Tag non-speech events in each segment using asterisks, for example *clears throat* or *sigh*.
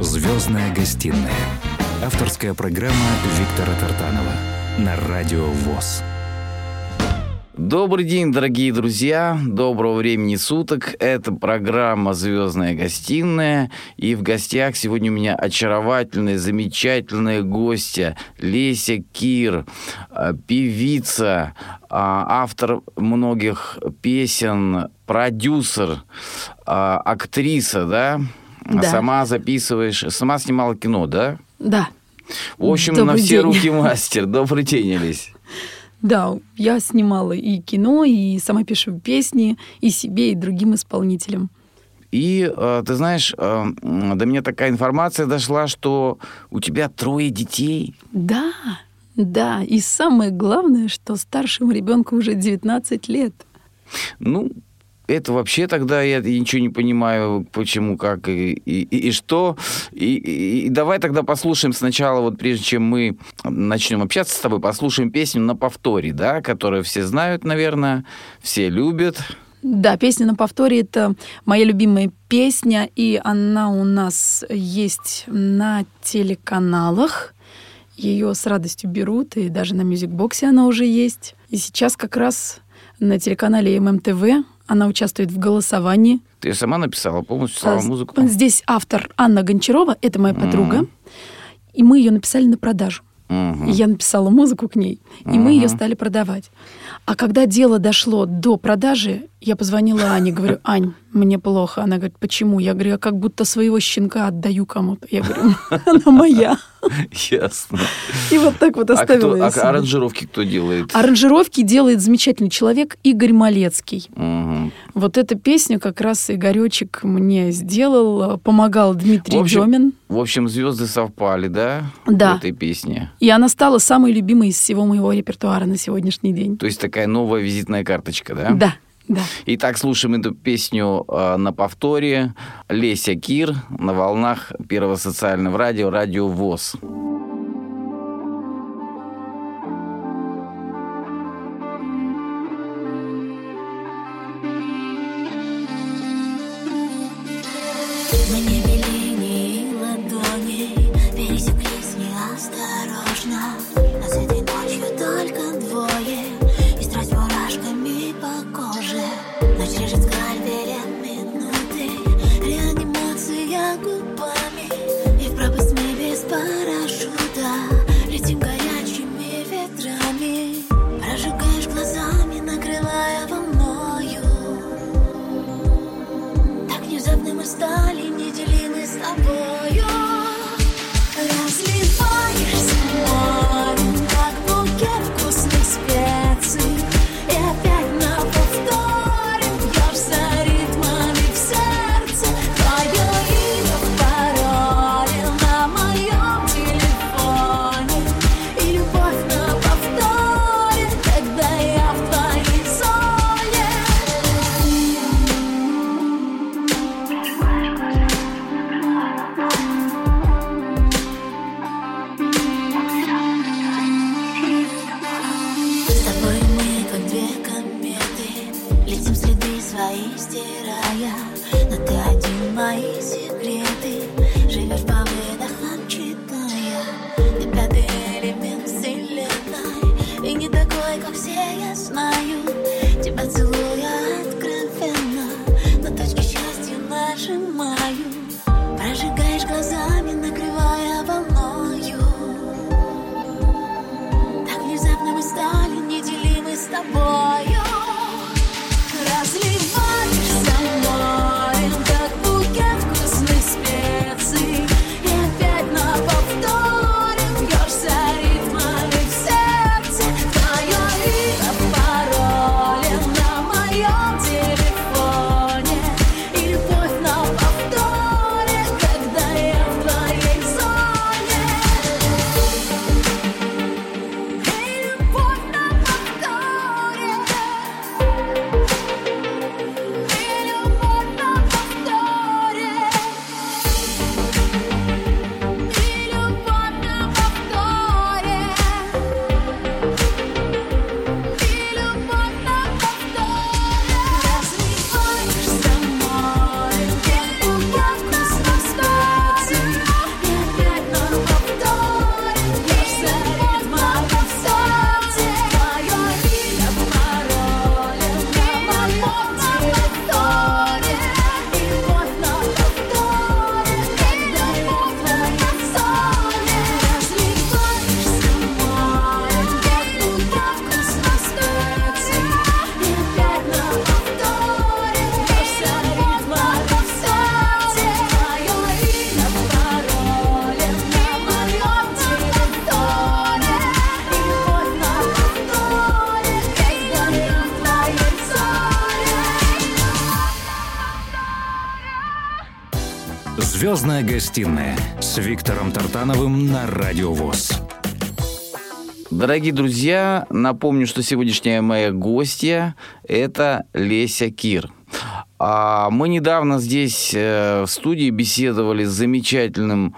Звездная гостиная. Авторская программа Виктора Тартанова на Радио ВОЗ. Добрый день, дорогие друзья. Доброго времени суток. Это программа «Звездная гостиная». И в гостях сегодня у меня очаровательная, замечательная гостья Леся Кир, э, певица, а, автор многих песен, продюсер, а, актриса, да? Да. Сама записываешь, сама снимала кино, да? Да. В общем, Добрый на все день. руки мастер. Добрый день, Олесь. Да, я снимала и кино, и сама пишу песни и себе, и другим исполнителям. И э, ты знаешь, э, до меня такая информация дошла, что у тебя трое детей. Да, да. И самое главное, что старшему ребенку уже 19 лет. Ну, это вообще тогда я, ничего не понимаю, почему, как и, и- и что. И, и- и давай тогда послушаем сначала, вот прежде чем мы начнем общаться с тобой, послушаем песню на повторе, да, которую все знают, наверное, все любят. Да, песня на повторе — это моя любимая песня, и она у нас есть на телеканалах. Ее с радостью берут, и даже на мюзикбоксе она уже есть. И сейчас как раз на телеканале ММТВ она участвует в голосовании. Ты сама написала полностью слова музыку? Здесь автор Анна Гончарова, это моя подруга. Мгм. И мы ее написали на продажу. Мгм. И я написала музыку к ней, и мы ее стали продавать. А когда дело дошло до продажи, я позвонила Ане, говорю, Ань, мне плохо. Она говорит, почему? Я говорю, я как будто своего щенка отдаю кому-то. Я говорю, она *laughs* моя. Ясно. И вот так вот А, оставила кто, я а аранжировки кто делает? Аранжировки делает замечательный человек Игорь Малецкий. Мгм. Вот эту песню как раз Игоречек мне сделал, помогал Дмитрий В общем, Демин. В общем, звезды совпали, да? Да. В этой песне. И она стала самой любимой из всего моего репертуара на сегодняшний день. То есть такая новая визитная карточка, да? Да, да. Итак, слушаем эту песню э, на повторе. Леся Кир на волнах Первого социального радио, радио ВОЗ. Звездная гостиная с Виктором Тартановым на Радио ВОЗ. Дорогие друзья, напомню, что сегодняшняя моя гостья – это Леся Кир. А мы недавно здесь э, в студии беседовали с замечательным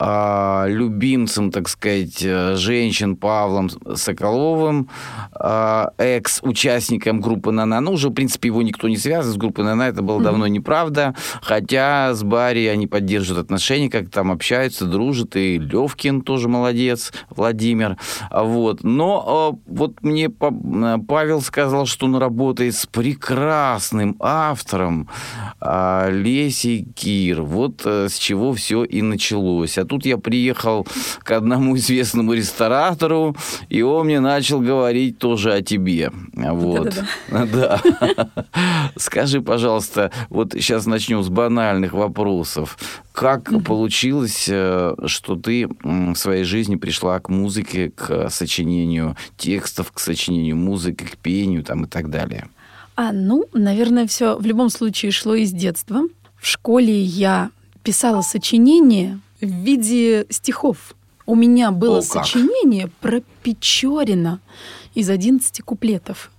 любимцем, так сказать, э, женщин Павлом Соколовым, а, экс-участником группы «Нана». Ну, уже, в принципе, его никто не связан с группой «Нана», это было давно неправда. Хотя с Барри они поддерживают отношения, как там общаются, дружат. И Левкин тоже молодец, Владимир. Вот. Но а, вот мне Павел сказал, что он работает с прекрасным автором Лесей Кир. Вот э, с чего все и началось. А тут я приехал к одному известному ресторатору, и он мне начал говорить тоже о тебе. Вот. *laughs* Да. Скажи, пожалуйста, вот сейчас начнем с банальных вопросов. Как получилось, э, что ты в своей жизни пришла к музыке, к сочинению текстов, к сочинению музыки, к пению там, и так далее? А, ну, наверное, все в любом случае шло из детства. В школе я писала сочинения, в виде стихов. У меня было О, сочинение про Печорина из 11 куплетов.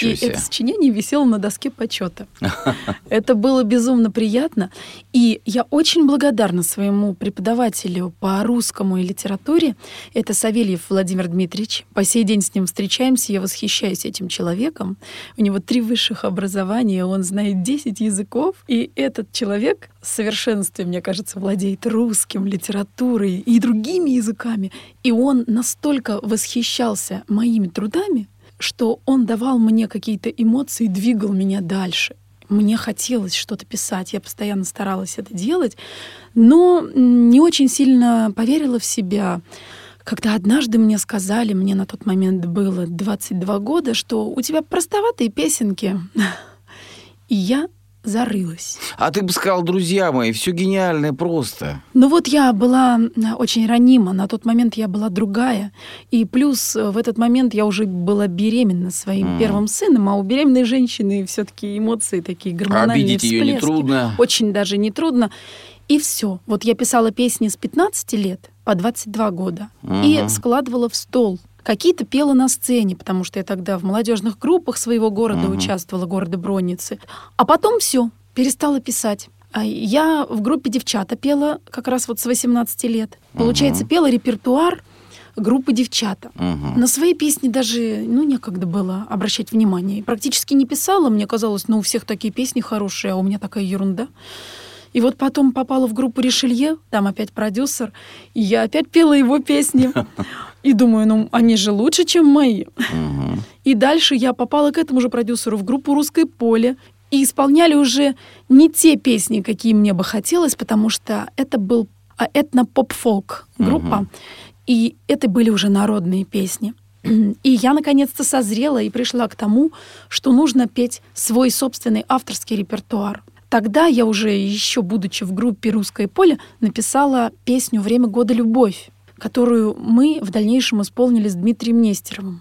И это сочинение висело на доске почета. *laughs* Это было безумно приятно. И я очень благодарна своему преподавателю по русскому и литературе. Это Савельев Владимир Дмитриевич. По сей день с ним встречаемся, я восхищаюсь этим человеком. У него три высших образования, он знает 10 языков. И этот человек в совершенстве, мне кажется, владеет русским, литературой и другими языками. И он настолько восхищался моими трудами, что он давал мне какие-то эмоции, двигал меня дальше. Мне хотелось что-то писать, я постоянно старалась это делать, но не очень сильно поверила в себя. Когда однажды мне сказали, мне на тот момент было 22 года, что у тебя простоватые песенки, *laughs* и я зарылась. А ты бы сказал, друзья мои, все гениальное просто. Ну вот я была э, очень ранима, на тот момент я была другая. И плюс э, в этот момент я уже была беременна своим М. первым сыном, а у беременной женщины все-таки эмоции такие гормональные Обидеть ее всплески. нетрудно. Очень даже нетрудно. И все. Вот я писала песни с 15 лет по 22 года и Мгм. складывала в стол. Какие-то пела на сцене, потому что я тогда в молодежных группах своего города Мгм. участвовала, города Бронницы. А потом все, перестала писать. А Я в группе девчата пела как раз вот с 18 лет. Получается, пела репертуар группы девчата. Мгм. На свои песни даже, ну, некогда было обращать внимание. Практически не писала. Мне казалось, ну, у всех такие песни хорошие, а у меня такая ерунда. И вот потом попала в группу Ришелье, там опять продюсер, и я опять пела его песни. И думаю, ну, они же лучше, чем мои. Мгм. И дальше я попала к этому же продюсеру в группу «Русское поле». И исполняли уже не те песни, какие мне бы хотелось, потому что это был а, этно-поп-фолк группа. Мгм. И это были уже народные песни. И я наконец-то созрела и пришла к тому, что нужно петь свой собственный авторский репертуар. Тогда я уже, еще будучи в группе «Русское поле», написала песню «Время года любовь», которую мы в дальнейшем исполнили с Дмитрием Нестеровым.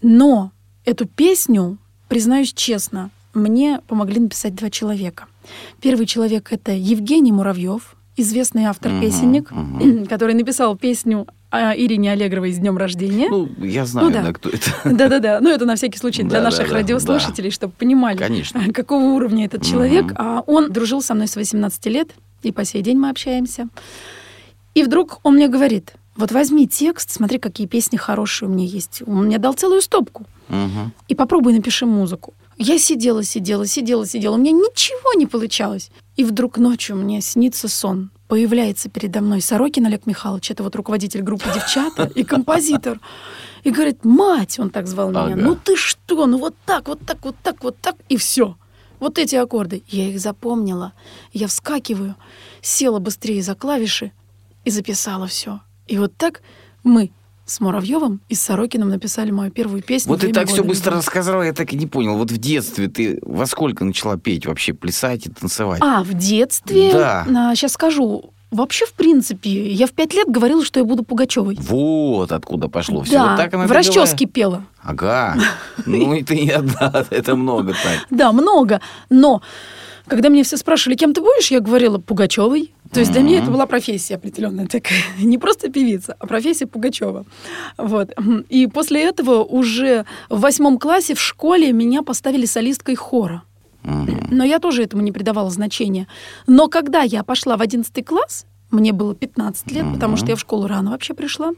Но эту песню, признаюсь честно, мне помогли написать два человека. Первый человек — это Евгений Муравьев, известный автор-песенник, *clears throat* который написал песню о Ирине Аллегровой с днем рождения. Ну, я знаю, Ну да. да, кто это. *laughs* Да-да-да, ну это на всякий случай для наших Да-да-да, радиослушателей, чтобы понимали, Конечно. какого уровня этот человек. А он дружил со мной с 18 лет, и по сей день мы общаемся. И вдруг он мне говорит, вот возьми текст, смотри, какие песни хорошие у меня есть. Он мне дал целую стопку. Мгм. И попробуй напиши музыку. Я сидела, сидела, сидела, сидела. У меня ничего не получалось. И вдруг ночью мне снится сон. Появляется передо мной Сорокин Олег Михайлович, это вот руководитель группы «Девчата» и композитор. И говорит, мать, он так звал меня, ну ты что, ну вот так, вот так, вот так, вот так, и все. Вот эти аккорды. Я их запомнила. Я вскакиваю, села быстрее за клавиши и записала все. И вот так мы с Муравьевым и с Сорокиным написали мою первую песню. Вот ты «Время так все быстро любви». рассказала, я так и не понял. Вот в детстве ты во сколько начала петь вообще, плясать и танцевать? А, в детстве? Да. сейчас скажу. Вообще, в принципе, я в пять лет говорила, что я буду Пугачевой. Вот откуда пошло все. Да, Вот так она в расческе пела. Ага. Ну ты не одна, *laughs* это много так. Да, много. Но Когда меня все спрашивали, кем ты будешь, я говорила Пугачевой. То есть для меня это была профессия определенная такая. *laughs* Не просто певица, а профессия Пугачева. Вот. И после этого уже в восьмом классе в школе меня поставили солисткой хора. Но я тоже этому не придавала значения. Но когда я пошла в 11 класс, мне было 15 лет, потому что я в школу рано вообще пришла,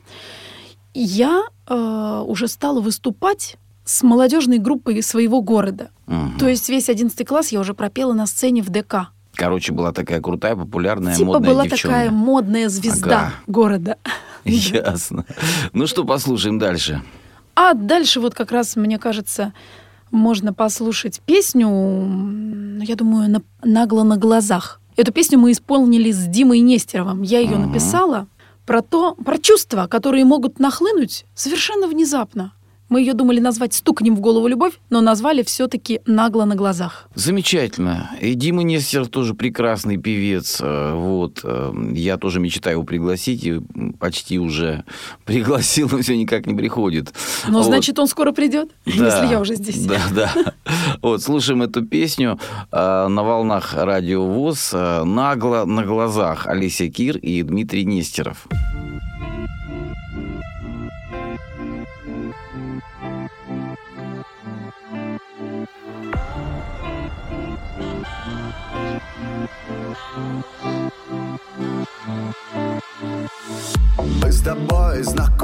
я э, уже стала выступать с молодежной группой своего города. Мгм. То есть весь 11 класс я уже пропела на сцене в ДК. Короче, была такая крутая, популярная, типа модная была девчонка. такая модная звезда Ага. города. *laughs* Ясно. Ну что, послушаем дальше. А дальше вот как раз, мне кажется, можно послушать песню, м, я думаю, на- «Нагло на глазах». Эту песню мы исполнили с Димой Нестеровым. Я ее Мгм. написала про то, про чувства, которые могут нахлынуть совершенно внезапно. Мы ее думали назвать «Стукнем в голову любовь», но назвали все-таки «Нагло на глазах». Замечательно. И Дима Нестеров тоже прекрасный певец. Э, Вот. э, Я тоже мечтаю его пригласить. И почти уже *laughs* пригласил, но все никак не приходит. Но Вот. значит, он скоро придет, *laughs* Да, если я уже здесь. Да, да. *laughs* Вот, слушаем эту песню э, на волнах радио ВОЗ «Нагло на глазах» Олеся Кир и Дмитрий Нестеров. С тобой знакомы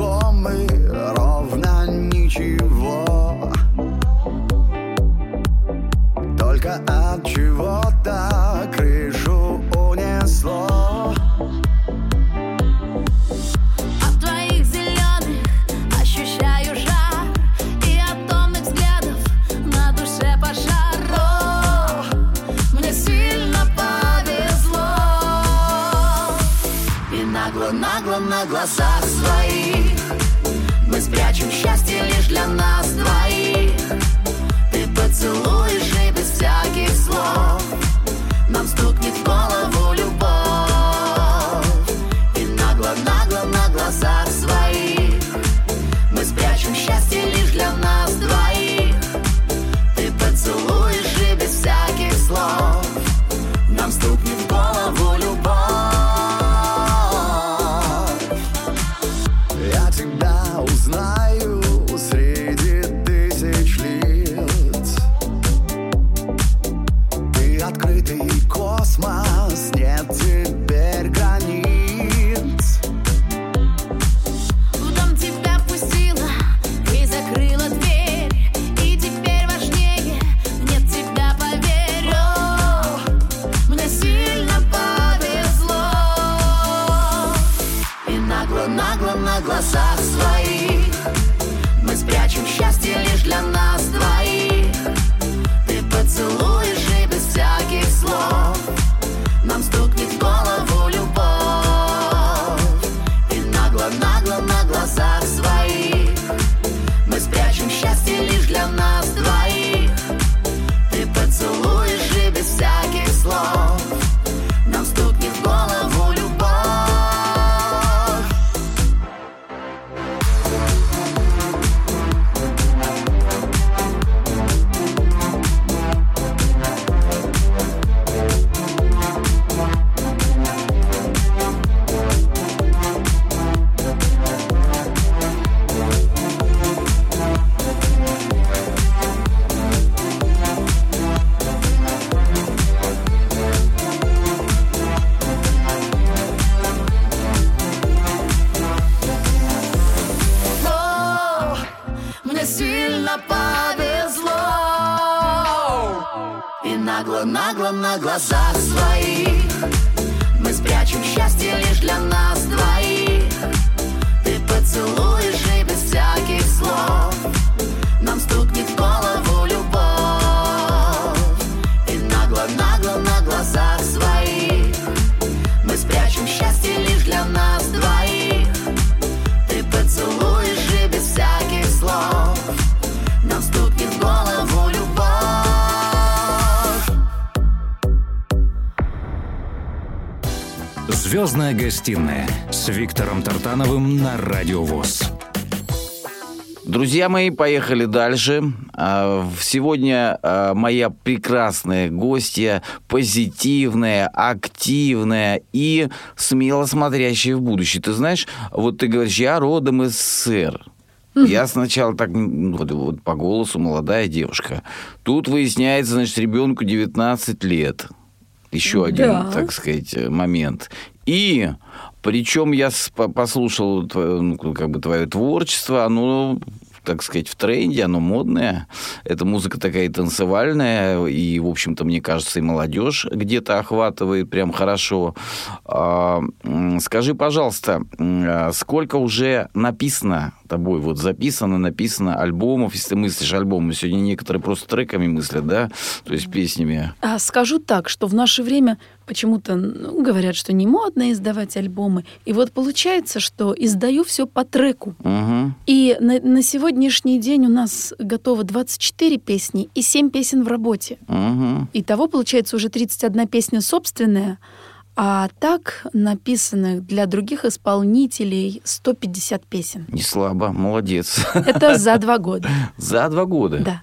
гостиная с Виктором Тартановым на Радио ВОЗ. Друзья мои, поехали дальше. А, Сегодня а, моя прекрасная гостья, позитивная, активная и смело смотрящая в будущее. Ты знаешь, вот ты говоришь, я родом из СССР. Я сначала так, вот, вот по голосу молодая девушка. Тут выясняется, значит, ребенку 19 лет. Еще один, Да. так сказать, э, момент. И причем я послушал твое, ну, как бы твое творчество, оно так сказать, в тренде, оно модное. Эта музыка такая танцевальная, и, в общем-то, мне кажется, и молодежь где-то охватывает прям хорошо. А, Скажи, пожалуйста, а сколько уже написано тобой, вот записано, написано альбомов, если ты мыслишь альбомы, сегодня некоторые просто треками мыслят, да, то есть песнями. А скажу так, что в наше время почему-то ну, говорят, что не модно издавать альбомы. И вот получается, что издаю все по треку. Угу. И на, на сегодняшний день у нас готово 24 песни и 7 песен в работе. Угу. Итого получается уже 31 песня собственная, а так написанных для других исполнителей 150 песен. Не слабо, молодец. Это за два года. *laughs* За два года. Да.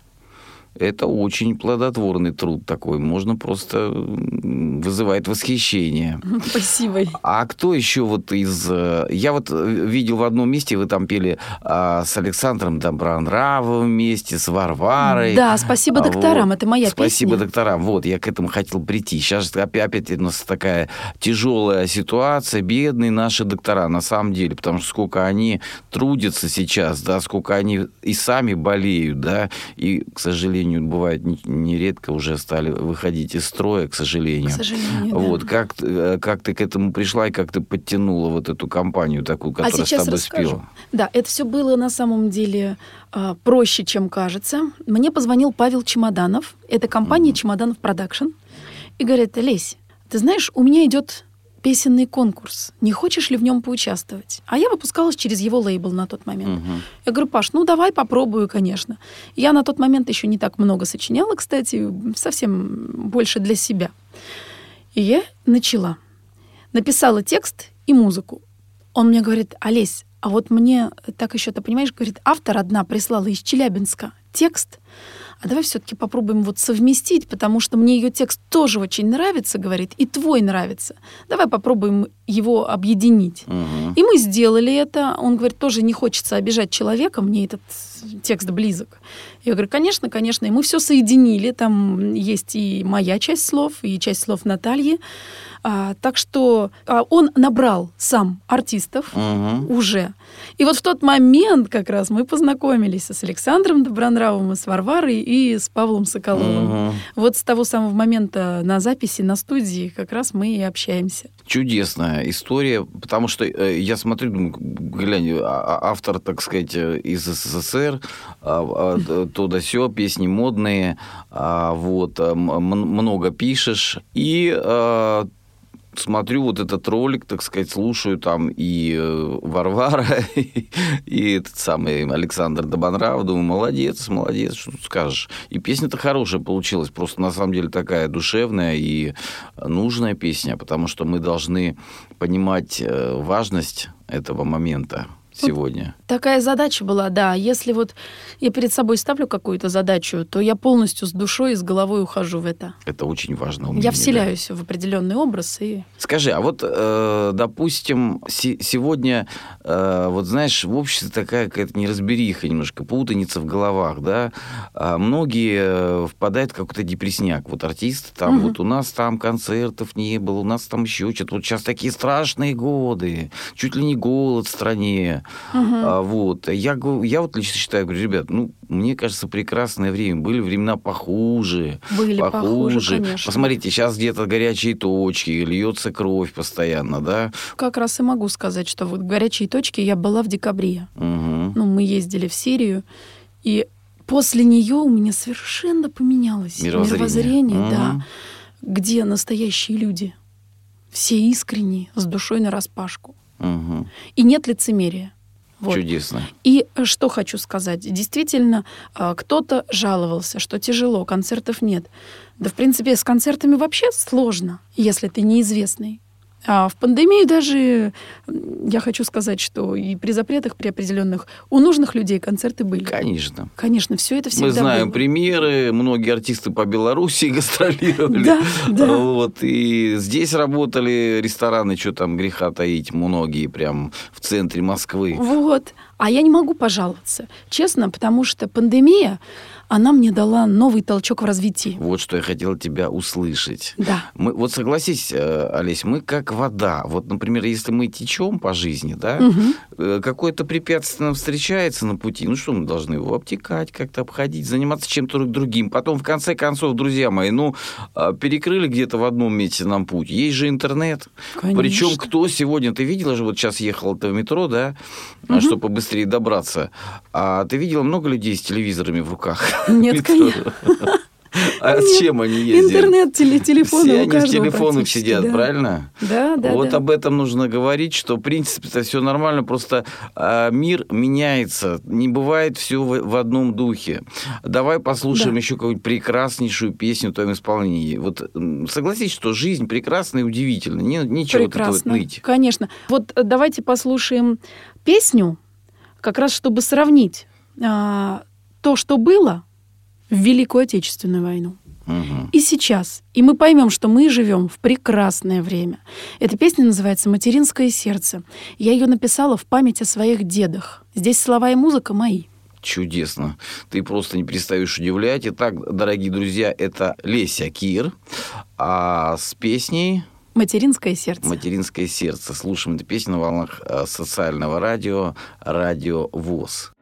Это очень плодотворный труд такой. Можно просто вызывает восхищение. Спасибо. А кто еще вот из... э, Я вот э, видел в одном месте, вы там пели а, с Александром Добронравовым вместе, с Варварой. Да, спасибо А, докторам, это моя Спасибо песня. докторам. Вот, я к этому хотел прийти. Сейчас опять, опять у нас такая тяжелая ситуация. Бедные наши доктора, на самом деле. Потому что сколько они трудятся сейчас, да, сколько они и сами болеют, да, и, к сожалению, бывает не- нередко уже стали выходить из строя, к сожалению. К сожалению, да. Вот, как, ты- э, как ты к этому пришла и как ты подтянула вот эту компанию такую, А которая с сейчас тобой расскажу. спела? Да, это все было на самом деле а, проще, чем кажется. Мне позвонил Павел Чемоданов. Это компания Чемоданов Production. И говорит, Лесь, ты знаешь, у меня идет песенный конкурс. Не хочешь ли в нем поучаствовать? А я выпускалась через его лейбл на тот момент. Мгм. Я говорю, Паш, ну давай попробую, конечно. Я на тот момент еще не так много сочиняла, кстати, совсем больше для себя. И я начала. Написала текст и музыку. Он мне говорит, Олесь, а вот мне так еще, ты понимаешь, говорит, автор одна прислала из Челябинска текст, а давай все-таки попробуем вот совместить, потому что мне ее текст тоже очень нравится, говорит, и твой нравится. Давай попробуем его объединить. Мгм. И мы сделали это. Он говорит, тоже не хочется обижать человека, мне этот текст близок. Я говорю, конечно, конечно. И мы все соединили. Там есть и моя часть слов, и часть слов Натальи. А, так что а, он набрал сам артистов Мгм. уже. И вот в тот момент как раз мы познакомились с Александром Добронравовым, с Варварой и с Павлом Соколовым. Мгм. Вот с того самого момента на записи, на студии как раз мы и общаемся. Чудесная история, потому что э, я смотрю, думаю, глянь, а- а- автор, так сказать, э, из СССР, д- то да сё, песни модные, а, вот, много пишешь, и а, смотрю вот этот ролик, так сказать, слушаю там и э, Варвара, *laughs* и этот самый Александр Добонрав, думаю, молодец, молодец, что тут скажешь. И песня-то хорошая получилась, просто на самом деле такая душевная и нужная песня, потому что мы должны понимать э, важность этого момента сегодня. Такая задача была, да. Если вот я перед собой ставлю какую-то задачу, то я полностью с душой и с головой ухожу в это. Это очень важно. умение, я да. вселяюсь в определенный образ и Скажи, а вот, э, допустим, се- сегодня, э, вот знаешь, в обществе такая какая-то неразбериха немножко, путаница в головах, да? А многие э, впадают в какой-то депрессняк. Вот артисты там, Мгм. вот у нас там концертов не было, у нас там еще что-то. Вот сейчас такие страшные годы, чуть ли не голод в стране. А, вот. Я, я вот лично считаю, говорю, ребят, ну, мне кажется, прекрасное время. Были времена похуже. были похуже, похуже. конечно. Посмотрите, сейчас где-то горячие точки, льется кровь постоянно, да? Как раз и могу сказать, что вот в горячей точке я была в декабре. Мгм. Ну, мы ездили в Сирию, и после нее у меня совершенно поменялось Мировоззрение. да, Мгм. где настоящие люди, все искренние, с душой на Мгм. и нет лицемерия. Вот. Чудесно. И э, что хочу сказать. Действительно, а, кто-то жаловался, что тяжело, концертов нет. Да, в принципе, с концертами вообще сложно, если ты неизвестный. А в пандемию даже я хочу сказать, что и при запретах, при определенных у нужных людей концерты были. Конечно. Конечно, все это всегда Мы знаем было. примеры, многие артисты по Белоруссии гастролировали. Да, да. Вот, и здесь работали рестораны, что там греха таить, многие прям в центре Москвы. Вот. А я не могу пожаловаться, честно, потому что пандемия, она мне дала новый толчок в развитии. Вот что я хотел тебя услышать. Да. Мы, вот согласись, э, Олесь, мы как вода. Вот, например, если мы течем по жизни, да, э, какое-то препятствие нам встречается на пути, ну что мы должны его обтекать, как-то обходить, заниматься чем-то друг другим. Потом, в конце концов, друзья мои, ну, э, перекрыли где-то в одном месте нам путь. Есть же интернет. Конечно. Причем кто сегодня, ты видела же, вот сейчас ехал ты в метро, да, а чтобы побыстрее добраться. А ты видела много людей с телевизорами в руках? Нет, *laughs* конечно. А с чем они ездят? Интернет, теле- телефоны Все они в телефонах сидят, да. правильно? Да, да, вот да. об этом нужно говорить, что в принципе это все нормально, просто а, мир меняется, не бывает все в, в одном духе. Давай послушаем Да. еще какую-нибудь прекраснейшую песню в твоем исполнении. Вот согласись, что жизнь прекрасна и удивительна, не, нечего тут вот Прекрасно. ныть. Конечно. Вот э, давайте послушаем песню, как раз чтобы сравнить а, то, что было в Великую Отечественную войну. И сейчас. И мы поймем, что мы живем в прекрасное время. Эта песня называется «Материнское сердце». Я ее написала в память о своих дедах. Здесь слова и музыка мои. Чудесно. Ты просто не перестаешь удивлять. Итак, дорогие друзья, это Леся Кир, а с песней «Материнское сердце». «Материнское сердце». Слушаем эту песню на волнах э, социального радио «Радио ВОЗ».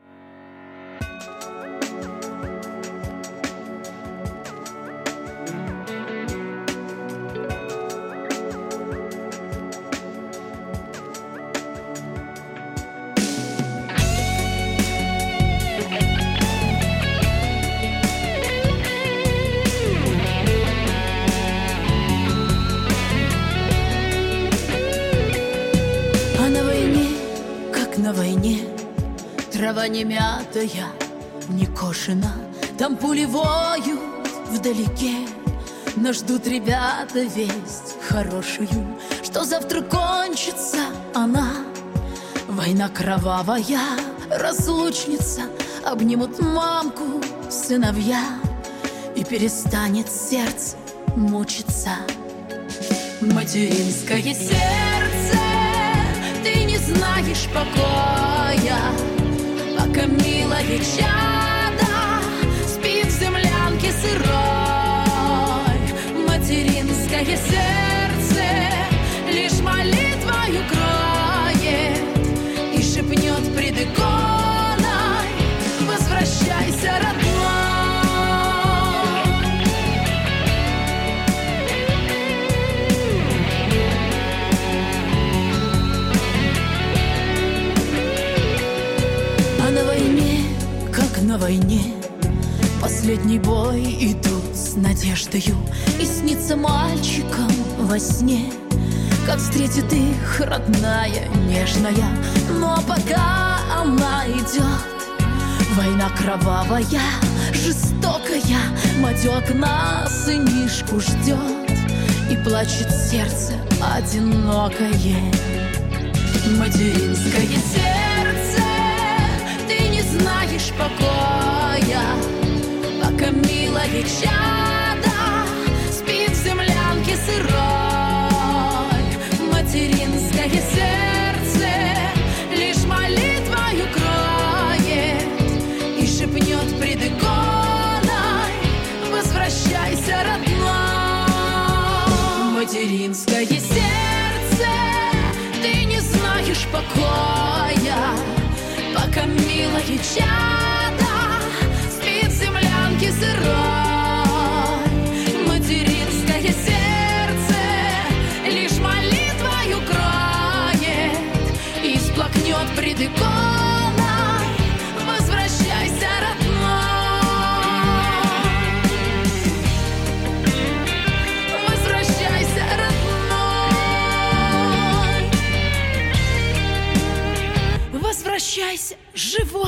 Трава не мятая, не кошена, там пули воют вдалеке, но ждут ребята весть хорошую, что завтра кончится она. Война кровавая, разлучница, обнимут мамку сыновья, и перестанет сердце мучиться. Материнское сердце, ты не знаешь покоя, пока милое чадо спит в землянке сырой. Материнское сердце лишь молитвою кроет и шепнет пред на войне, Последний бой идут с надеждою И снится мальчикам во сне. Как встретит их родная, нежная. Но пока она идет. Война кровавая, жестокая. Мать у окна сынишку ждет И плачет сердце одинокое. Материнское сердце, пока милое чадо спит в землянке живой.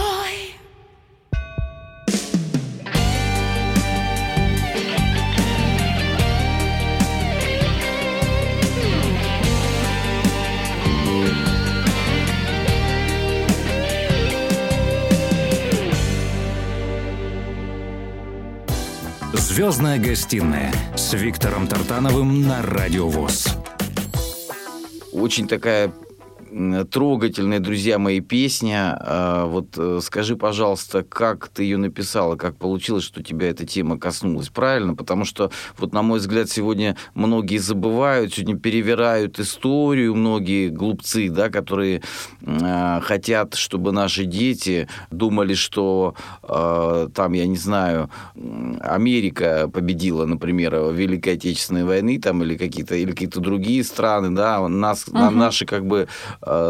«Звездная гостиная» с Виктором Тартановым на Радиовоз. Очень такая трогательная, друзья мои, песня. А, Вот э, скажи, пожалуйста, как ты ее написала, как получилось, что тебя эта тема коснулась, правильно? Потому что, вот на мой взгляд, сегодня многие забывают, сегодня перевирают историю, многие глупцы, да, которые э, хотят, чтобы наши дети думали, что э, там, я не знаю, Америка победила, например, Великой Отечественной войны, там, или какие-то, или какие-то другие страны, да, нас, на- Мгм. наши, как бы,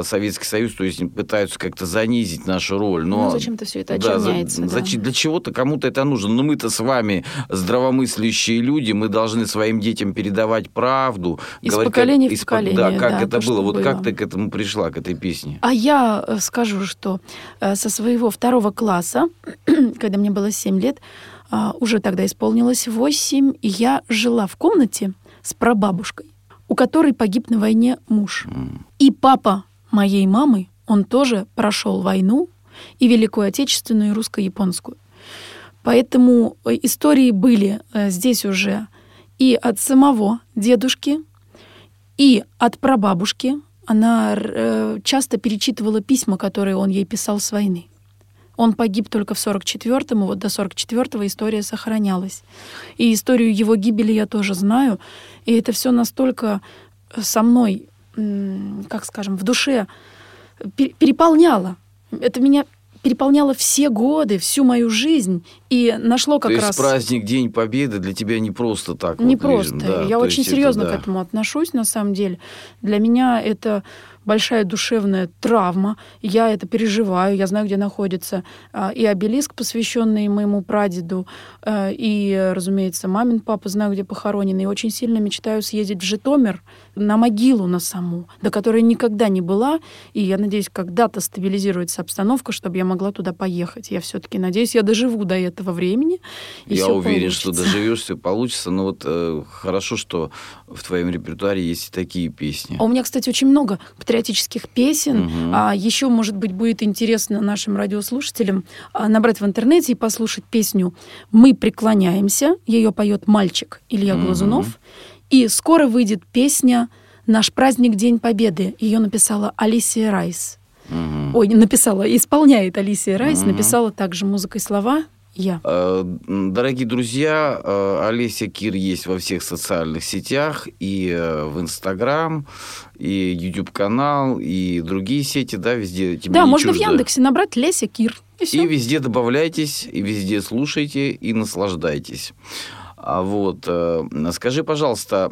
Советский Союз, то есть пытаются как-то занизить нашу роль. Но, Ну, зачем-то все это да, за- да. зачем- для чего-то кому-то это нужно. Но мы-то с вами здравомыслящие люди, мы должны своим детям передавать правду. Из говорить, поколения как- в из по- Да, поколение, как да, это то, было. Вот было. как ты к этому пришла, к этой песне? А я э, скажу, что э, со своего второго класса, *clears throat* когда мне было 7 лет, а, уже тогда исполнилось 8, и я жила в комнате с прабабушкой, у которой погиб на войне муж. И папа моей мамы, он тоже прошел войну, и Великую Отечественную, и русско-японскую. Поэтому э, истории были э, здесь уже и от самого дедушки, и от прабабушки. Она э, часто перечитывала письма, которые он ей писал с войны. Он погиб только в 44-м, и вот до 44-го история сохранялась. И историю его гибели я тоже знаю. И это все настолько со мной, как скажем, в душе пе- переполняло. Это меня переполняло все годы, всю мою жизнь. И нашло как то есть раз... праздник День Победы для тебя не просто так. Не вот просто. да, Я то очень есть это серьезно да. к этому отношусь, на самом деле. Для меня это большая душевная травма. Я это переживаю, я знаю, где находится а, и обелиск, посвященный моему прадеду, и, разумеется, мамин папа, знаю, где похоронен. И очень сильно мечтаю съездить в Житомир на могилу на саму, до которой никогда не была. И я надеюсь, когда-то стабилизируется обстановка, чтобы я могла туда поехать. Я все-таки надеюсь, я доживу до этого времени. и Я уверен, что получится. доживешь, все получится. Но вот э, хорошо, что в твоем репертуаре есть и такие песни. А у меня, кстати, очень много патриотических песен. Мгм. А еще, может быть, будет интересно нашим радиослушателям а, набрать в интернете и послушать песню «Мы преклоняемся». Ее поет мальчик Илья Мгм. Глазунов. И скоро выйдет песня «Наш праздник День Победы». Ее написала Алисия Райс. Мгм. Ой, написала, исполняет Алисия Райс. Мгм. Написала также музыкой слова я. Э, Дорогие друзья, э, Олеся Кир есть во всех социальных сетях, и э, в Инстаграм, и YouTube-канал, и другие сети, да, везде тебе Да, можно в чуждо. Яндексе набрать Леся Кир. И И все. везде добавляйтесь, и везде слушайте, и наслаждайтесь. А вот, скажи, пожалуйста,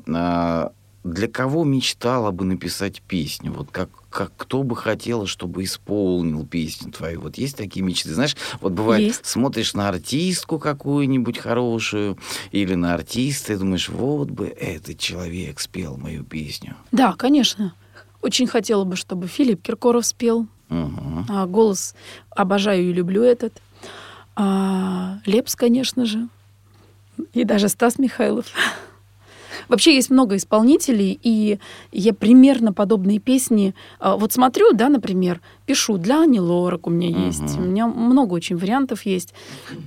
для кого мечтала бы написать песню? Вот как, как кто бы хотела, чтобы исполнил песню твою? Вот есть такие мечты? Знаешь, вот бывает, Есть. смотришь на артистку какую-нибудь хорошую или на артиста и думаешь, вот бы этот человек спел мою песню. Да, конечно. Очень хотела бы, чтобы Филипп Киркоров спел. Мгм. А, голос обожаю и люблю этот. А, Лепс, конечно же. И даже Стас Михайлов. Вообще есть много исполнителей, и я примерно подобные песни... а, Вот смотрю, да, например, пишу для Ани Лорак у меня есть. У меня много очень вариантов есть.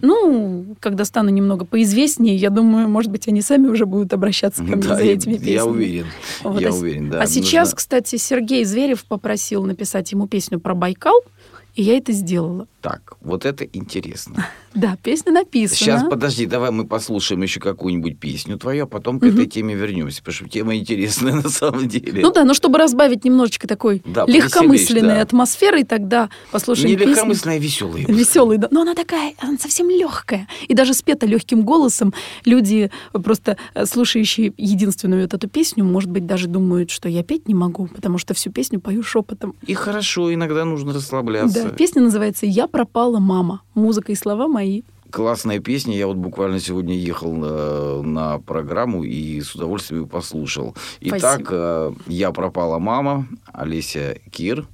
Ну, когда стану немного поизвестнее, я думаю, может быть, они сами уже будут обращаться ко мне Да, за я- этими песнями. я уверен. Вот, я а уверен, да. а сейчас, Нужно- кстати, Сергей Зверев попросил написать ему песню про Байкал, и я это сделала. Так, вот это интересно. *laughs* Да, песня написана. Сейчас, подожди, давай мы послушаем еще какую-нибудь песню твою, а потом к этой теме вернемся, потому что тема интересная *laughs* на самом деле. Ну да, ну чтобы разбавить немножечко такой Да, легкомысленной да. атмосферы, тогда послушаем Не песню. легкомысленная, а веселая. Веселый, да. Но она такая, она совсем легкая. И даже спета легким голосом. Люди, просто э, слушающие единственную вот эту песню, может быть, даже думают, что я петь не могу, потому что всю песню пою шепотом. И хорошо, иногда нужно расслабляться. Да, песня называется «Я пропала, мама». Музыка и слова мои. Классная песня. Я вот буквально сегодня ехал э, на программу и с удовольствием ее послушал. Итак, э, «Я пропала, мама», Олеся Кир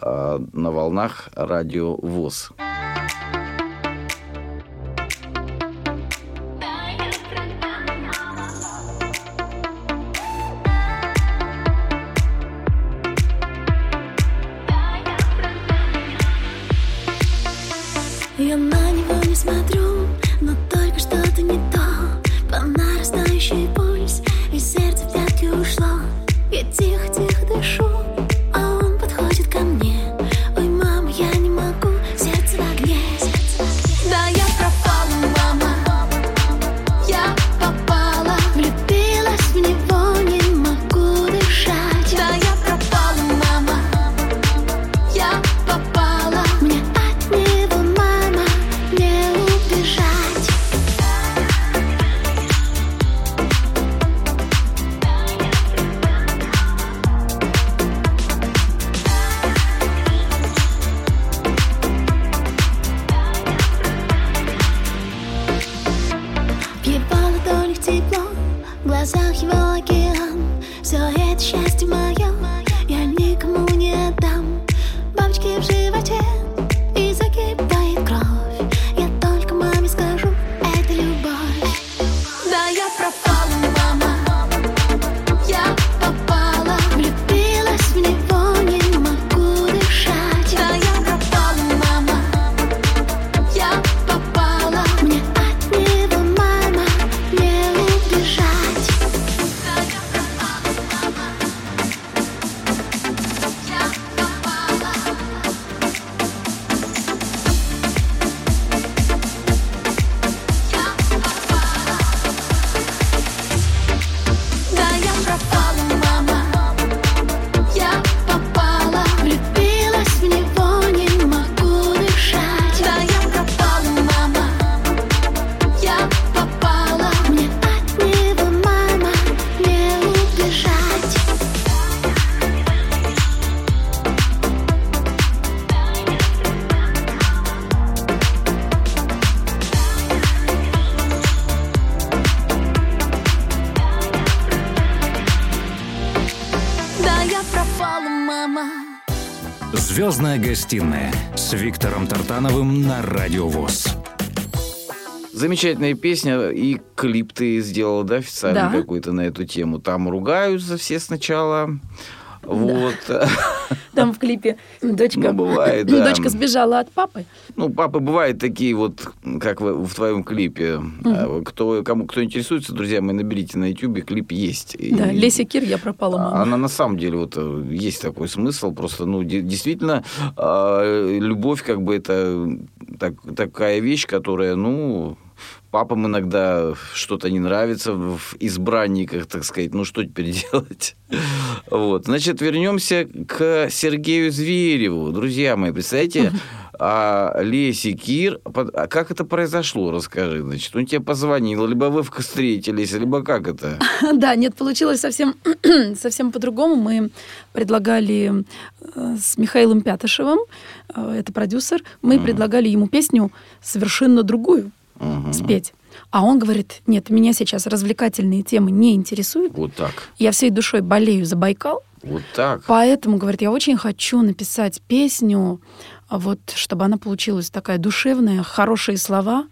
э, на волнах радио ВОЗ. Я на Звездная гостиная с Виктором Тартановым на Радио ВОЗ. Замечательная песня, и клип ты сделал, да, официально Да. какой-то на эту тему. Там ругаются все сначала. Вот. *laughs* Там в клипе дочка, Ну, бывает, да. дочка сбежала от папы. Ну, папы бывают такие вот, как в, в твоем клипе. А, Кто, кому, кто интересуется, друзья мои, наберите на ютубе, клип есть. И- Да, Леся Кир, я пропала, мама. Она на самом деле вот э, есть такой смысл, просто ну де- действительно э, любовь как бы это так- такая вещь, которая ну папам иногда что-то не нравится в избранниках, так сказать, ну что теперь *laughs* делать? Вот, значит, вернемся к Сергею Звереву, друзья мои, представляете? А Леси Кир, а как это произошло, расскажи, значит, он тебе позвонил, либо вы встретились, либо как это? *laughs* Да, нет, получилось совсем, *clears throat* совсем по-другому. Мы предлагали э, с Михаилом Пятышевым, э, это продюсер, мы предлагали ему песню совершенно другую Мгм. спеть. А он говорит, нет, меня сейчас развлекательные темы не интересуют. Вот так. Я всей душой болею за Байкал, Вот так. поэтому, говорит, я очень хочу написать песню, вот, чтобы она получилась такая душевная, хорошие слова,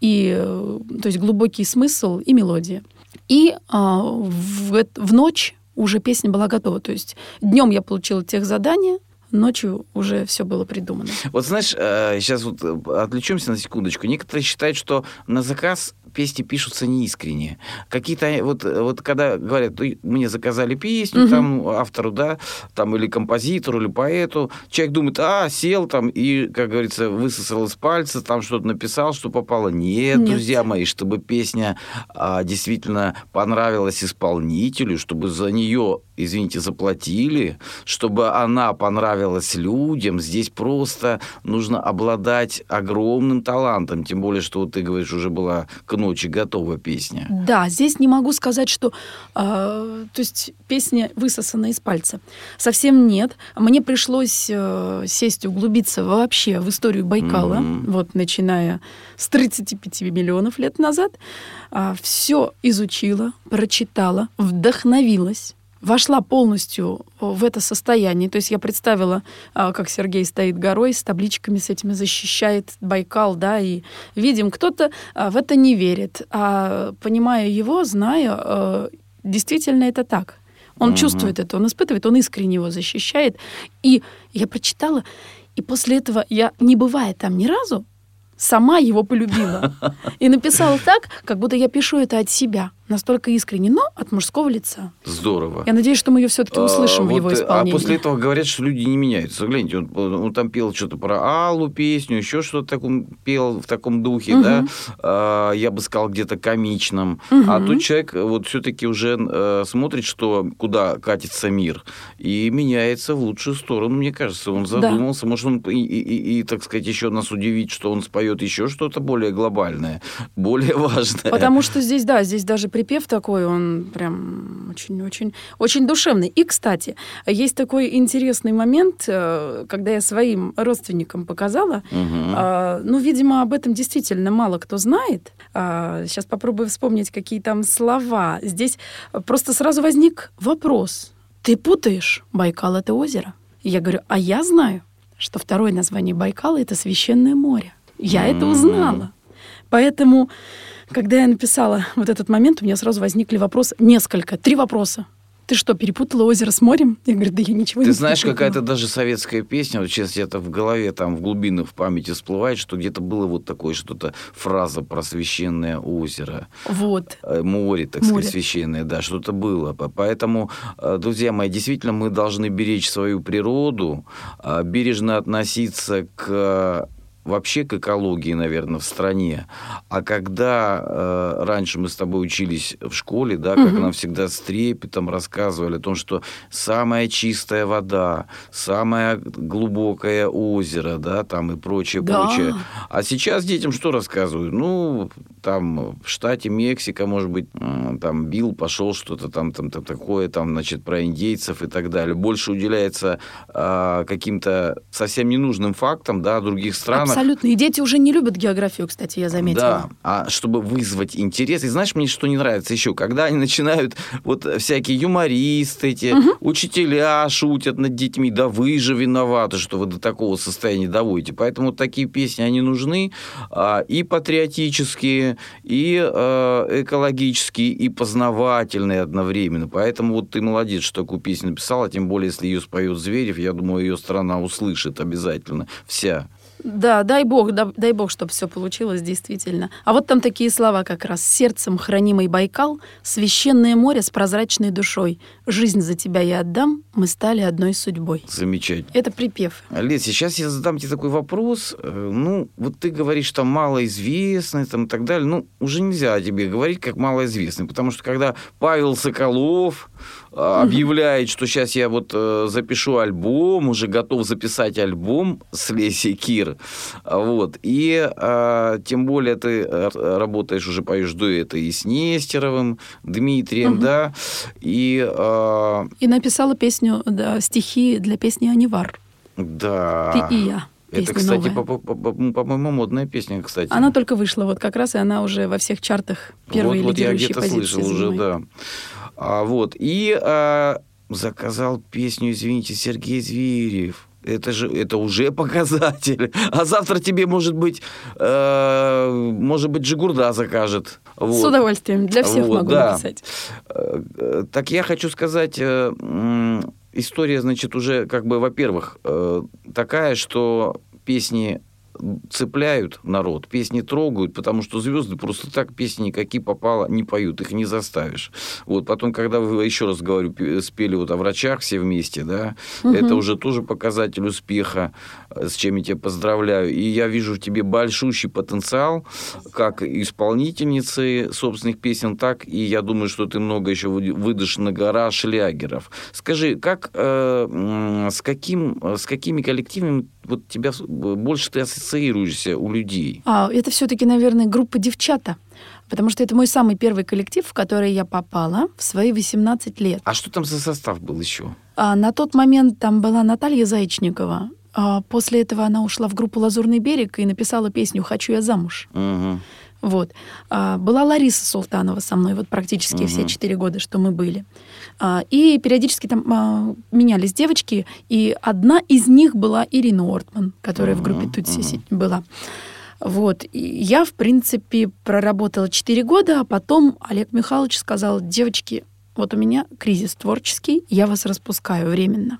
и, э, то есть глубокий смысл и мелодия. И а, в, в ночь уже песня была готова. То есть днем я получила тех задания, ночью уже все было придумано. Вот знаешь, сейчас вот э, отвлечемся на секундочку. Некоторые считают, что на заказ песни пишутся неискренне. Какие-то э, вот, э, вот когда говорят, «Ой, мне заказали песню, Мгм. там автору, да, там или композитору, или поэту, человек думает, а, сел там и, как говорится, высосал из пальца, там что-то написал, что попало. Нет, Нет. друзья мои, чтобы песня а, действительно понравилась исполнителю, чтобы за нее, извините, заплатили, чтобы она понравилась людям, здесь просто нужно обладать огромным талантом, тем более, что вот ты говоришь, уже была к ночи готова песня. Да, здесь не могу сказать, что а, то есть песня высосана из пальца. Совсем нет. Мне пришлось э, сесть углубиться вообще в историю Байкала, Мгм. вот начиная с 35 миллионов лет назад. все изучила, прочитала, вдохновилась. Вошла полностью в это состояние. То есть я представила, а, как Сергей стоит горой с табличками с этими защищает Байкал, да, и видим, кто-то а, в это не верит. А понимая его, зная, э, действительно это так. Он Мгм. чувствует это, он испытывает, он искренне его защищает. И я прочитала, и после этого я, не бывая там ни разу, сама его полюбила. *laughs* И написала так, как будто я пишу это от себя. Настолько искренне, но от мужского лица. Здорово. Я надеюсь, что мы ее все-таки услышим А, в его исполнении. А после этого говорят, что люди не меняются. Гляньте, он, он там пел что-то про Аллу песню, еще что-то таком, пел в таком духе, Мгм. да, А, я бы сказал, где-то комичном. Мгм. А тут человек вот все-таки уже э, смотрит, что куда катится мир, и меняется в лучшую сторону, мне кажется. Он задумался, может, он и, и- и- и, так сказать, еще нас удивит, что он споет еще что-то более глобальное, более важное. Потому что здесь, да, здесь даже припев такой, он прям очень-очень очень душевный. И, кстати, есть такой интересный момент, э, когда я своим родственникам показала. А, Ну, видимо, об этом действительно мало кто знает. Сейчас попробую вспомнить, какие там слова. Здесь просто сразу возник вопрос. Ты путаешь Байкал — это озеро? Я говорю, а я знаю, что второе название Байкала — это священное море. Я это узнала. Поэтому, когда я написала вот этот момент, у меня сразу возникли вопросы, несколько, три вопроса. Ты что, перепутала озеро с морем? Я говорю, да я ничего не Ты знаешь, перепутала». какая-то даже советская песня, вот сейчас где-то в голове, там в глубинах в памяти всплывает, что где-то было вот такое что-то, фраза про священное озеро, Вот. э, море, так Море. сказать, священное, да, что-то было. По- Поэтому, э, друзья мои, действительно мы должны беречь свою природу, э, бережно относиться к вообще к экологии, наверное, в стране. А когда э, раньше мы с тобой учились в школе, да, как Мгм. нам всегда с трепетом рассказывали о том, что самая чистая вода, самое глубокое озеро, да, там и прочее, Да. прочее. А сейчас детям что рассказывают? Ну, там в штате Мексика, может быть, э, там бил, пошел что-то там, там, там такое, там, значит, про индейцев и так далее. Больше уделяется а, каким-то совсем ненужным фактам, да, других странах. Абсолютно. И дети уже не любят географию, кстати, я заметила. Да, а чтобы вызвать интерес, и знаешь, мне что не нравится еще, когда они начинают, вот всякие юмористы эти, учителя шутят над детьми, да вы же виноваты, что вы до такого состояния доводите. Поэтому такие песни, они нужны а, и патриотические, и а, экологические, и познавательные одновременно. Поэтому вот ты молодец, что такую песню написала, тем более, если ее споет Зверев, я думаю, ее страна услышит обязательно, вся. Да, дай бог, да- дай бог, чтобы все получилось действительно. А вот там такие слова как раз. «Сердцем хранимый Байкал, священное море с прозрачной душой. Жизнь за тебя я отдам, мы стали одной судьбой». Замечательно. Это припев. Лес, сейчас я задам тебе такой вопрос. Э, Ну, вот ты говоришь, там малоизвестный там, и так далее. Ну, уже нельзя о тебе говорить как малоизвестный, потому что когда Павел Соколов объявляет, что сейчас я вот э, запишу альбом, уже готов записать альбом с Лесей Кир, а, вот, и э, тем более ты э, работаешь, уже поешь дуэты и с Нестеровым, Дмитрием, да, и э, И написала песню, да, стихи для песни «Анивар». да. «Ты и я». Это, кстати, новая. по- по- по- по-моему, модная песня, кстати. Она только вышла вот как раз, и она уже во всех чартах первые вот, вот я лидирующие где-то позиции слышал уже, да. А, вот. И а, заказал песню, извините, Сергей Зверев. Это же это уже показатель. А завтра тебе, может быть, э, может быть, Джигурда закажет. Вот. С удовольствием. Для всех Вот, могу да. написать. Э, э, Так я хочу сказать, э, история, значит, уже как бы, во-первых, э, такая, что песни цепляют народ, песни трогают, потому что звезды просто так песни никакие попало не поют, их не заставишь. Вот потом, когда вы, еще раз говорю, пе- спели вот о врачах все вместе, да, это уже тоже показатель успеха, э, с чем я тебя поздравляю. И я вижу в тебе большущий потенциал, как исполнительницы собственных песен, так и я думаю, что ты много еще вы- выдашь на гора шлягеров. Скажи, как, э, с, каким, э, с какими коллективами вот тебя больше ты ассоциируешься у людей? А, это все-таки, наверное, группа «Девчата». Потому что это мой самый первый коллектив, в который я попала в свои 18 лет. А что там за состав был еще? А на тот момент там была Наталья Зайчникова. А после этого она ушла в группу «Лазурный берег» и написала песню «Хочу я замуж». Мгм. Вот. А, была Лариса Султанова со мной вот практически все Мгм. четыре года, что мы были. А, и периодически там а, менялись девочки, и одна из них была Ирина Ортман, которая в группе Тутси си- была. Вот. И я, в принципе, проработала 4 года, а потом Олег Михайлович сказал, девочки, вот у меня кризис творческий, я вас распускаю временно.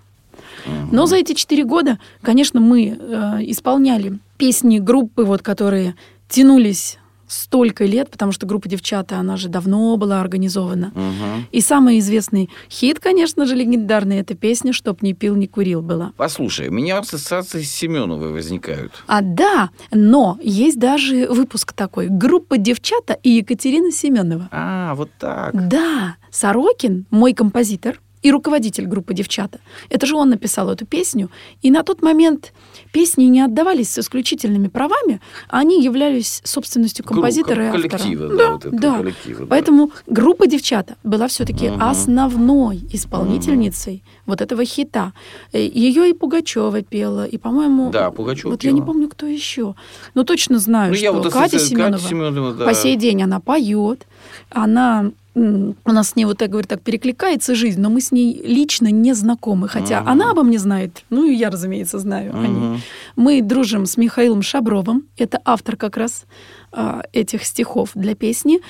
Но за эти четыре года, конечно, мы э, исполняли песни группы, вот, которые тянулись столько лет, потому что группа «Девчата», она же давно была организована. Мгм. И самый известный хит, конечно же, легендарный, это песня «Чтоб не пил, не курил» была. Послушай, у меня ассоциации с Семеновой возникают. А да, но есть даже выпуск такой. Группа «Девчата» и Екатерина Семенова. А, вот так. Да, Сорокин, мой композитор и руководитель группы «Девчата». Это же он написал эту песню. И на тот момент песни не отдавались с исключительными правами, а они являлись собственностью композитора и автора. коллектива, да, да, вот этого да. коллектива, да. Поэтому группа «Девчата» была все-таки Мгм. основной исполнительницей вот этого хита. Ее и Пугачева пела, и, по-моему... Да, Пугачева Вот я не пела. помню, кто еще. Но точно знаю, Ну, что я вот Катя Семенова... Катя Семенова, да. По сей день она поет, она у нас с ней вот так говорю, так перекликается жизнь, но мы с ней лично не знакомы, хотя Мгм. она обо мне знает, ну и я, разумеется, знаю о ней. Мы дружим с Михаилом Шабровым, это автор как раз а, этих стихов для песни.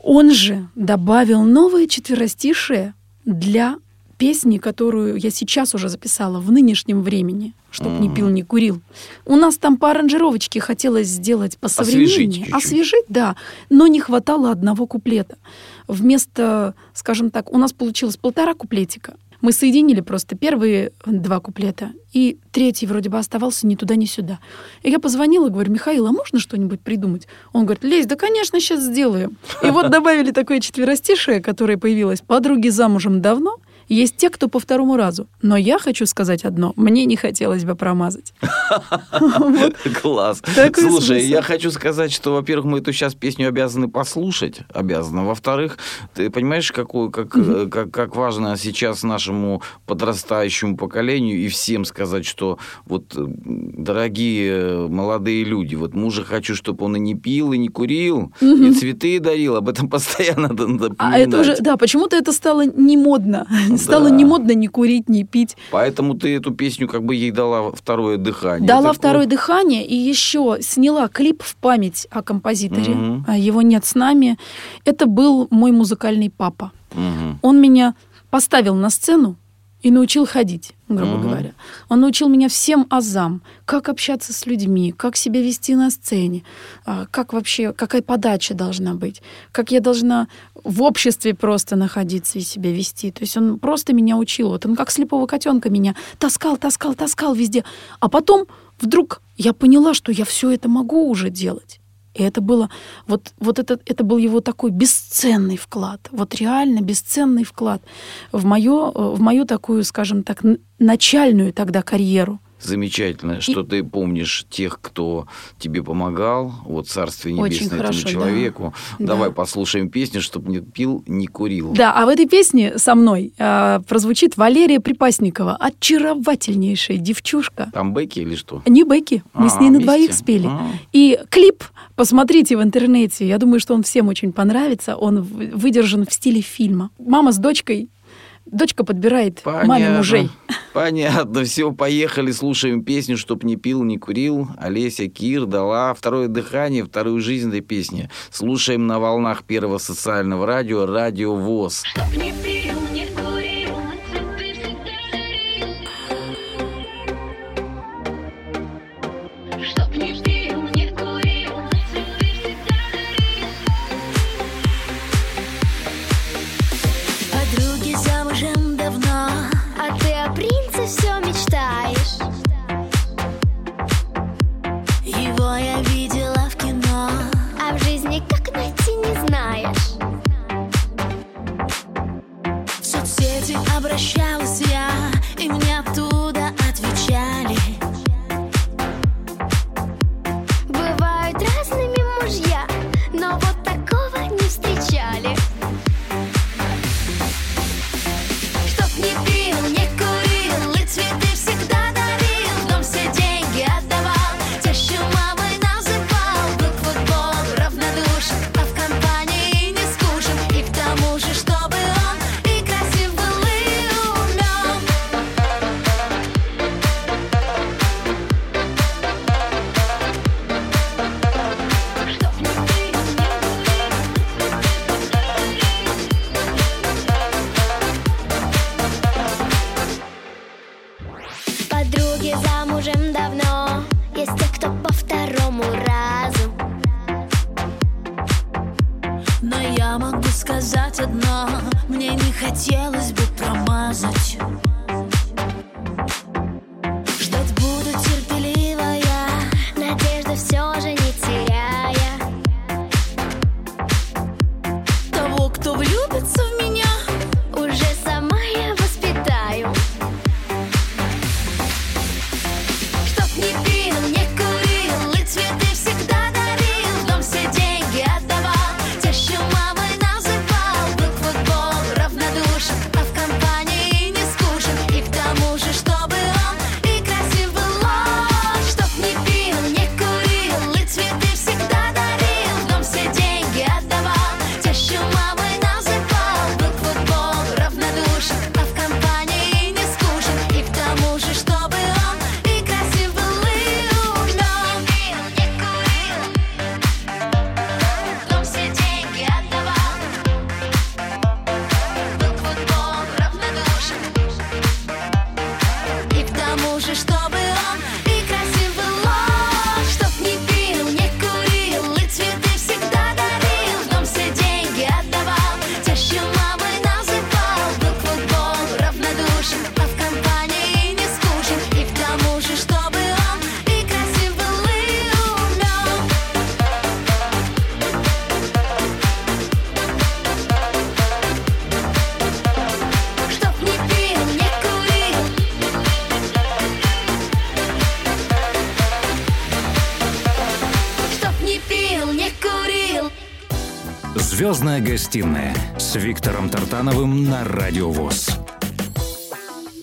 Он же добавил новое четверостишее для песни, которую я сейчас уже записала в нынешнем времени, чтоб не пил, не курил. У нас там по аранжировочке хотелось сделать посовременнее. Освежить. Освежить, да. Но не хватало одного куплета. Вместо, скажем так, у нас получилось полтора куплетика. Мы соединили просто первые два куплета, и третий вроде бы оставался ни туда, ни сюда. И я позвонила, говорю, Михаил, а можно что-нибудь придумать? Он говорит, Лезь, да, конечно, сейчас сделаем. И вот *laughs* добавили такое четверостишее, которое появилось «Подруги замужем давно, Есть те, кто по второму разу. Но я хочу сказать одно. Мне не хотелось бы промазать. *laughs* Класс. Слушай, я хочу сказать, что, во-первых, мы эту сейчас песню обязаны послушать, обязаны. Во-вторых, ты понимаешь, какую, как, э, как, как важно сейчас нашему подрастающему поколению и всем сказать, что вот, э, дорогие э, молодые люди, вот мужа хочу, чтобы он и не пил, и не курил, и цветы дарил, об этом *laughs* постоянно надо напоминать. А это уже, да, почему-то это стало не модно. *laughs* Стало Да. не модно не курить, не пить. Поэтому ты эту песню как бы ей дала второе дыхание. Дала Такое- второе дыхание и еще сняла клип в память о композиторе. А Его нет с нами. Это был мой музыкальный папа. Мгм. Он меня поставил на сцену и научил ходить, грубо Мгм. говоря. Он научил меня всем азам, как общаться с людьми, как себя вести на сцене, а, как вообще, какая подача должна быть, как я должна в обществе просто находиться и себя вести. То есть он просто меня учил. Вот он как слепого котенка меня таскал, таскал, таскал везде. А потом вдруг я поняла, что я все это могу уже делать. И это было, вот, вот это, это был его такой бесценный вклад, вот реально бесценный вклад в мою, в мою такую, скажем так, начальную тогда карьеру. Замечательно, что ты помнишь тех, кто тебе помогал. Вот царствие Очень небесное хорошо, этому да. человеку. Да. Давай послушаем песню, чтобы не пил, не курил. Да, а в этой песне со мной а, прозвучит Валерия Припасникова, очаровательнейшая девчушка. Там Бекки или что? Не Бекки, мы А, с ней на вместе? двоих спели. А. И клип посмотрите в интернете. Я думаю, что он всем очень понравится. Он выдержан в стиле фильма. Мама с дочкой. Дочка подбирает маме мужей. Понятно. Все, поехали, слушаем песню, чтоб не пил, не курил. Олеся Кир дала второе дыхание, вторую жизнь этой песни. Слушаем на волнах первого социального радио, радио ВОЗ. Чтоб не пил, Я видела в кино, а в жизни как найти не знаешь. В соцсети обращалась я, и мне оттуда Звездная гостиная с Виктором Тартановым на Радио ВОЗ.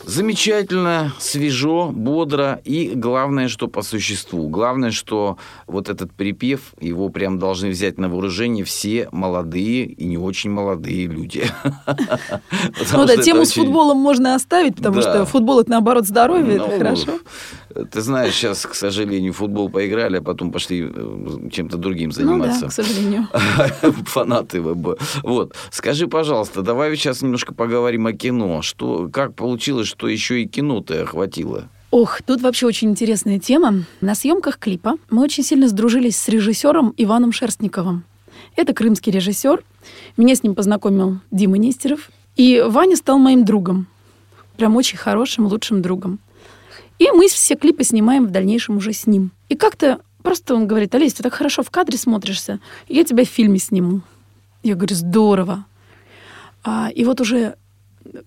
Замечательно, свежо, бодро и главное, что по существу. Главное, что вот этот припев, его прям должны взять на вооружение все молодые и не очень молодые люди. *laughs* Ну да, тему с футболом можно оставить, потому что футбол это наоборот здоровье, это Ну, хорошо. Ты знаешь, сейчас, к сожалению, в футбол поиграли, а потом пошли э, чем-то другим Ну да, заниматься. к сожалению. *laughs* Фанаты ВБ. Вот. Скажи, пожалуйста, давай сейчас немножко поговорим о кино. Что, как получилось, что еще и кино-то охватило? Ох, тут вообще очень интересная тема. На съемках клипа мы очень сильно сдружились с режиссером Иваном Шерстниковым. Это крымский режиссер. Меня с ним познакомил Дима Нестеров. И Ваня стал моим другом. Прям очень хорошим, лучшим другом. И мы все клипы снимаем в дальнейшем уже с ним. И как-то просто он говорит, Олесь, ты так хорошо в кадре смотришься, я тебя в фильме сниму. Я говорю, здорово. А, и вот уже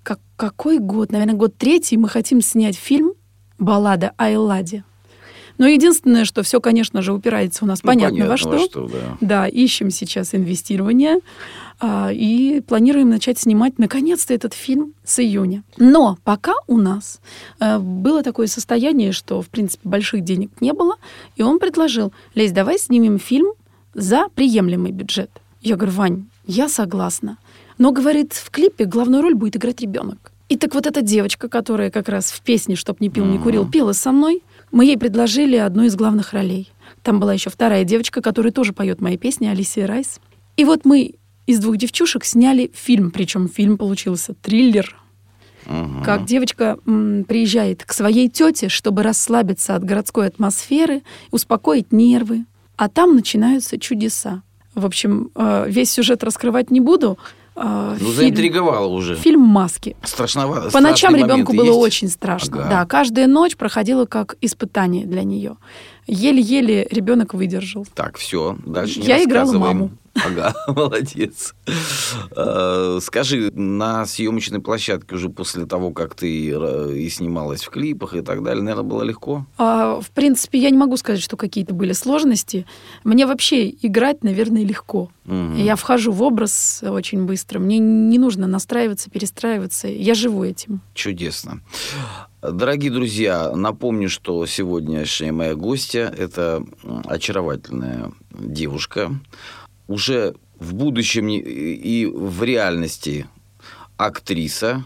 как- какой год, наверное, год третий, мы хотим снять фильм «Баллада о Элладе». Но единственное, что все, конечно же, упирается у нас Ну, понятно, во что. да. Да, ищем сейчас инвестирование а, и планируем начать снимать, наконец-то, этот фильм с июня. Но пока у нас э, было такое состояние, что, в принципе, больших денег не было, и он предложил, Лесь, давай снимем фильм за приемлемый бюджет. Я говорю, Вань, я согласна. Но, говорит, в клипе главную роль будет играть ребенок. И так вот эта девочка, которая как раз в песне «Чтоб не пил, не курил» пела со мной, мы ей предложили одну из главных ролей. Там была еще вторая девочка, которая тоже поет мои песни, Алисия Райс. И вот мы из двух девчушек сняли фильм, причем фильм получился триллер, Мгм. как девочка м, приезжает к своей тете, чтобы расслабиться от городской атмосферы, успокоить нервы. А там начинаются чудеса. В общем, э, весь сюжет раскрывать не буду. Э, Ну, фильм- заинтриговало уже. Фильм «Маски». Страшновато. По ночам ребенку было есть? очень страшно. Ага. Да, каждая ночь проходила как испытание для нее. Еле-еле ребенок выдержал. Так, все, дальше не Я играла маму. Ага, *laughs* молодец. Э, Скажи, на съемочной площадке уже после того, как ты э, и снималась в клипах и так далее, наверное, было легко? А, в принципе, я не могу сказать, что какие-то были сложности. Мне вообще играть, наверное, легко. Мгм. Я вхожу в образ очень быстро. Мне не нужно настраиваться, перестраиваться. Я живу этим. Чудесно. Дорогие друзья, напомню, что сегодняшняя моя гостья – это очаровательная девушка, уже в будущем и в реальности актриса,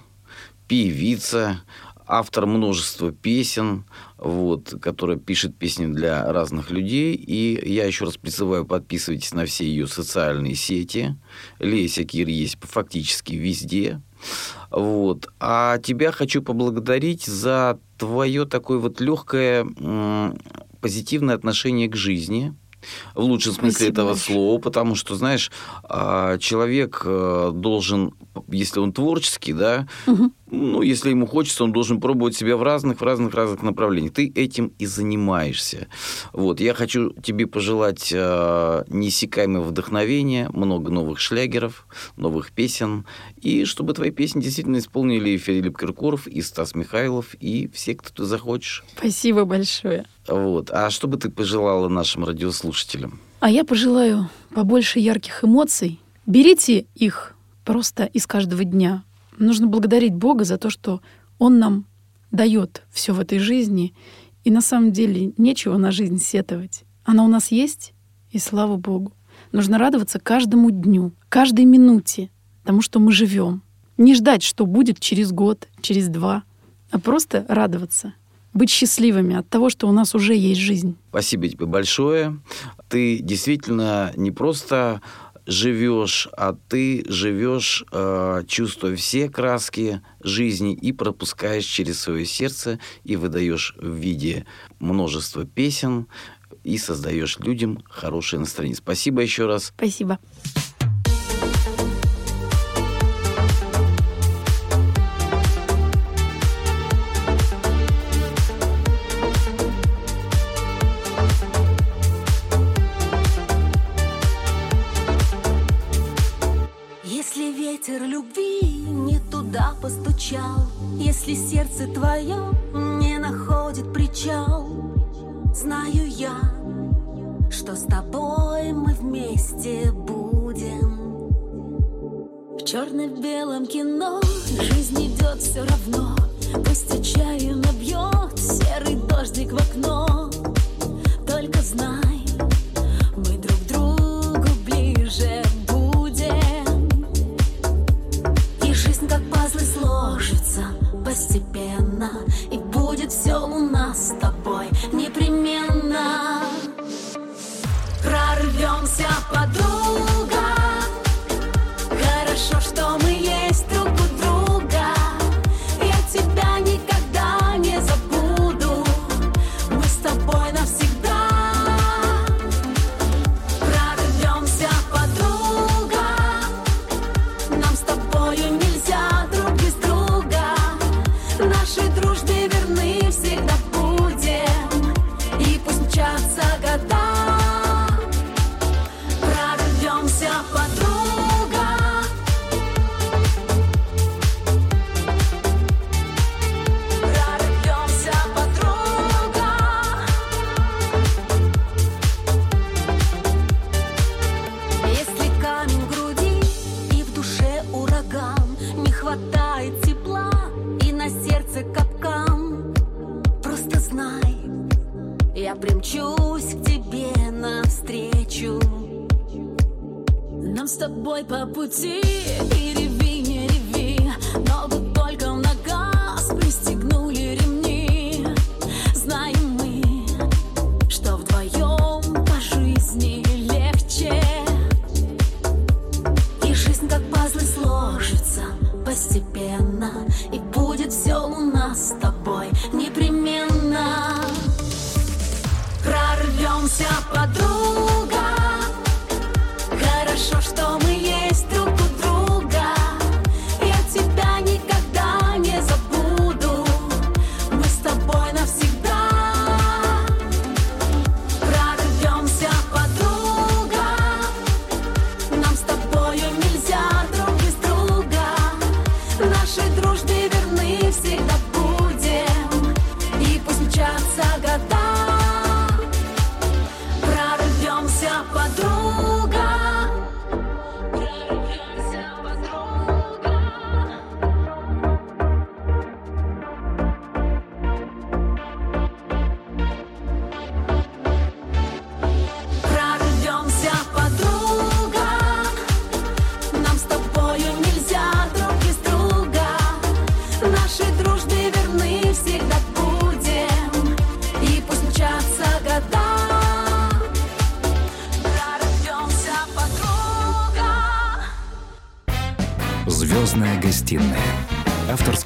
певица, автор множества песен, вот, которая пишет песни для разных людей. И я еще раз призываю, подписывайтесь на все ее социальные сети. Леся Кир есть фактически везде. Вот. А тебя хочу поблагодарить за твое такое вот легкое м, позитивное отношение к жизни. В лучшем смысле Спасибо этого большое. слова, потому что, знаешь, а, человек э, должен, если он творческий, да, ну, если ему хочется, он должен пробовать себя в разных, в разных, разных направлениях. Ты этим и занимаешься. Вот, я хочу тебе пожелать э, неиссякаемого вдохновения, много новых шлягеров, новых песен, и чтобы твои песни действительно исполнили и Филипп Киркоров, и Стас Михайлов, и все, кто ты захочешь. Спасибо большое. Вот. А что бы ты пожелала нашим радиослушателям? А я пожелаю побольше ярких эмоций. Берите их просто из каждого дня. Нужно благодарить Бога за то, что Он нам дает все в этой жизни. И на самом деле нечего на жизнь сетовать. Она у нас есть, и слава Богу. Нужно радоваться каждому дню, каждой минуте, тому, что мы живем. Не ждать, что будет через год, через два, а просто радоваться. Быть счастливыми от того, что у нас уже есть жизнь. Спасибо тебе большое. Ты действительно не просто живешь, а ты живешь, э, чувствуя все краски жизни и пропускаешь через свое сердце и выдаешь в виде множества песен и создаешь людям хорошее настроение. Спасибо еще раз. Спасибо. постучал. Если сердце твое не находит причал Знаю я, что с тобой мы вместе будем. В черно-белом кино жизнь идет все равно. Пусть отчаянно бьет серый дождик в окно. Только знай, постепенно И будет все у нас с тобой непременно. Прорвемся подруг с тобой по пути. И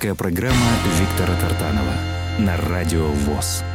Авторская программа Виктора Тартанова на Радио ВОЗ.